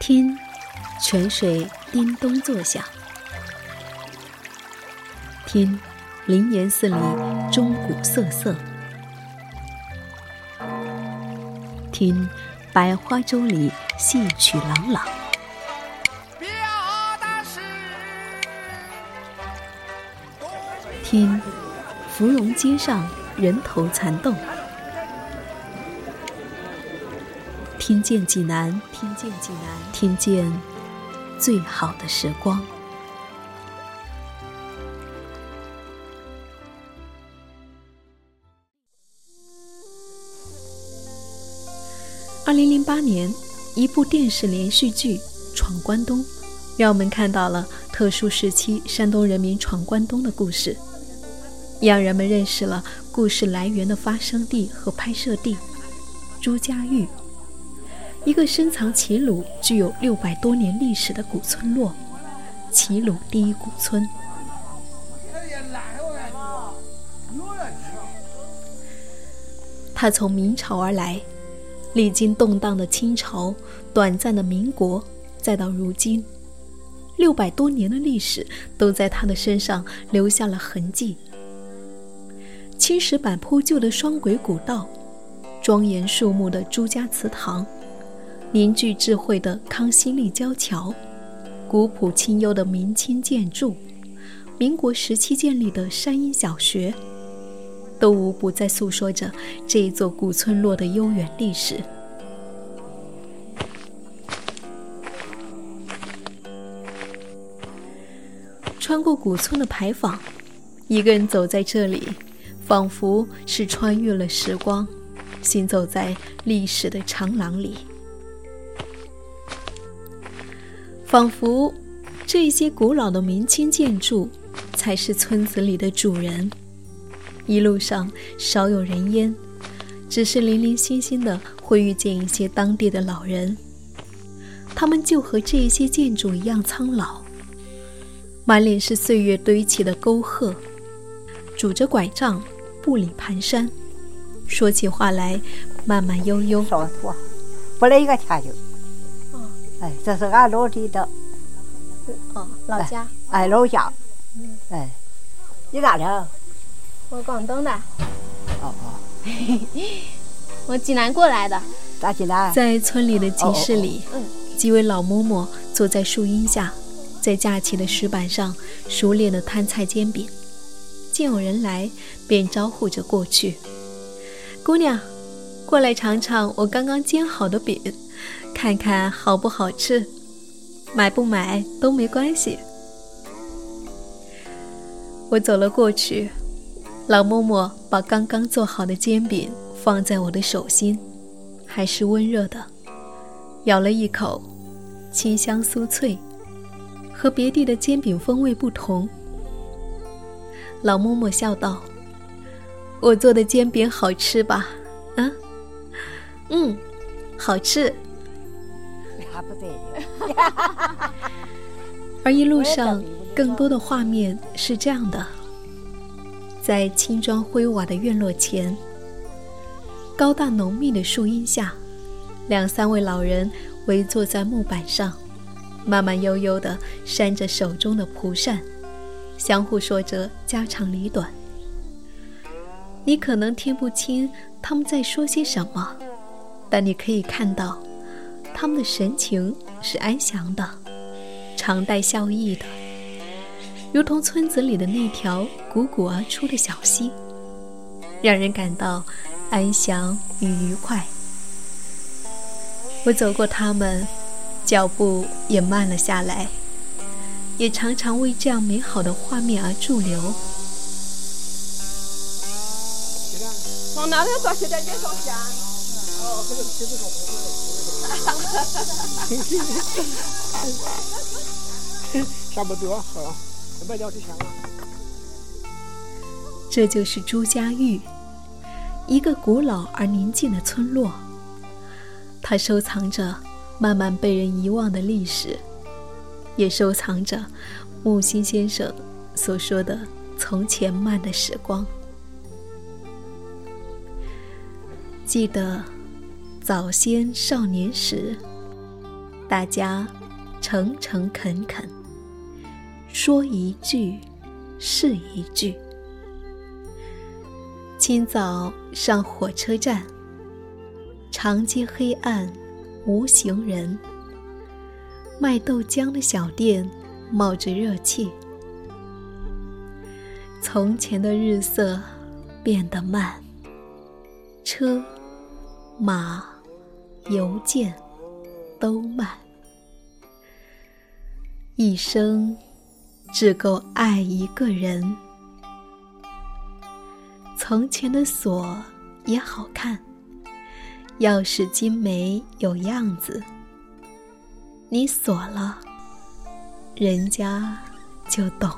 听，泉水叮咚作响；听，灵岩寺里钟鼓瑟瑟；听，百花洲里戏曲朗朗；听，芙蓉街上人头攒动。听见济南，听见济南，听见最好的时光。二零零八年，一部电视连续剧《闯关东》，让我们看到了特殊时期山东人民闯关东的故事，让人们认识了故事来源的发生地和拍摄地——朱家峪。一个深藏齐鲁、具有六百多年历史的古村落——齐鲁第一古村。它从明朝而来，历经动荡的清朝、短暂的民国，再到如今，六百多年的历史都在它的身上留下了痕迹。青石板铺就的双轨古道，庄严肃穆的朱家祠堂。凝聚智慧的康熙立交桥，古朴清幽的明清建筑，民国时期建立的山阴小学，都无不在诉说着这一座古村落的悠远历史。穿过古村的牌坊，一个人走在这里，仿佛是穿越了时光，行走在历史的长廊里。仿佛这些古老的明清建筑才是村子里的主人。一路上少有人烟，只是零零星星的会遇见一些当地的老人。他们就和这些建筑一样苍老，满脸是岁月堆起的沟壑，拄着拐杖，步履蹒跚，说起话来慢慢悠悠。不来一个天就。哎，这是俺老弟的，哦，老家，哎，老家，哎，你哪的？我广东的。哦哦，我济南过来的。咋济南？在村里的集市里，几位老嬷嬷坐在树荫下，在架起的石板上熟练地摊菜煎饼。见有人来，便招呼着过去：“姑娘，过来尝尝我刚刚煎好的饼。”看看好不好吃，买不买都没关系。我走了过去，老嬷嬷把刚刚做好的煎饼放在我的手心，还是温热的。咬了一口，清香酥脆，和别地的煎饼风味不同。老嬷嬷笑道：“我做的煎饼好吃吧？”“啊，嗯，好吃。” 而一路上，更多的画面是这样的：在青砖灰瓦的院落前，高大浓密的树荫下，两三位老人围坐在木板上，慢慢悠悠地扇着手中的蒲扇，相互说着家长里短。你可能听不清他们在说些什么，但你可以看到。他们的神情是安详的，常带笑意的，如同村子里的那条汩汩而出的小溪，让人感到安详与愉快。我走过他们，脚步也慢了下来，也常常为这样美好的画面而驻留。从哪里抓起来介绍下？哦，这个这个好 差不多好，买点就行了。这就是朱家峪，一个古老而宁静的村落。它收藏着慢慢被人遗忘的历史，也收藏着木心先生所说的从前慢的时光。记得。早先少年时，大家诚诚恳恳，说一句是一句。清早上火车站，长街黑暗无行人，卖豆浆的小店冒着热气。从前的日色变得慢，车马邮件都慢，一生只够爱一个人。从前的锁也好看，钥匙精美有样子。你锁了，人家就懂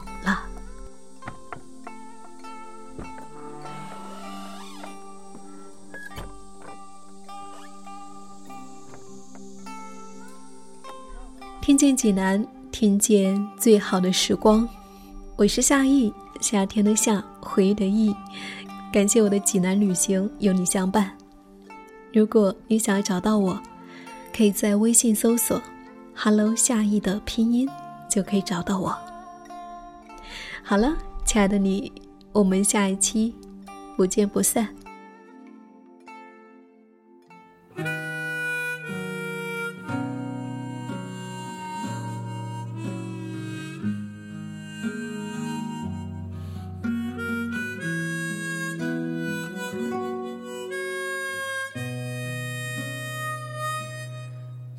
听见济南，听见最好的时光。我是夏意，夏天的夏，回忆的忆。感谢我的济南旅行有你相伴。如果你想要找到我，可以在微信搜索 “hello 夏意”的拼音，就可以找到我。好了，亲爱的你，我们下一期不见不散。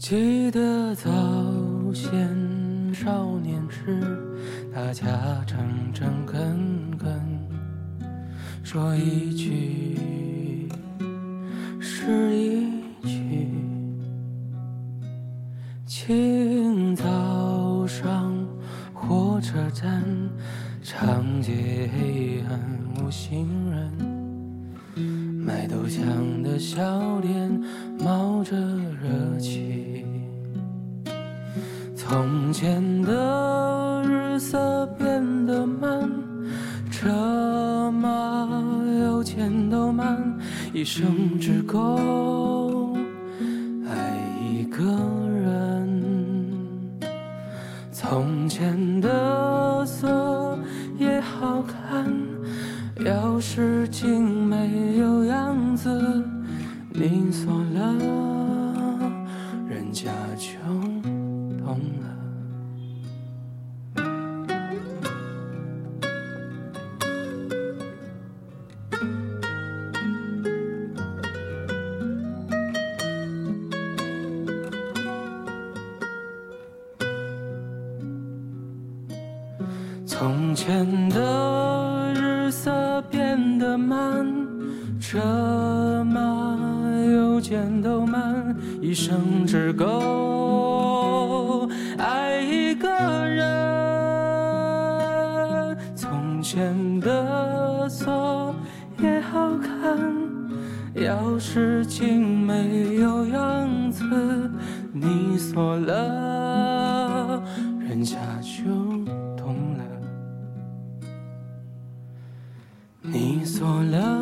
记得早先少年时，大家诚诚恳恳，说一句卖豆浆的小店冒着热气。从前的日色变得慢，车马邮件都慢，一生只够爱一个人。从前的锁也好看，钥匙精美有样子，你锁了，人家就懂了。从前的日色变得慢，车马邮件都慢，一生只够爱一个人。从前的锁也好看，钥匙精美有样子，你锁了，人家就懂了。你锁了。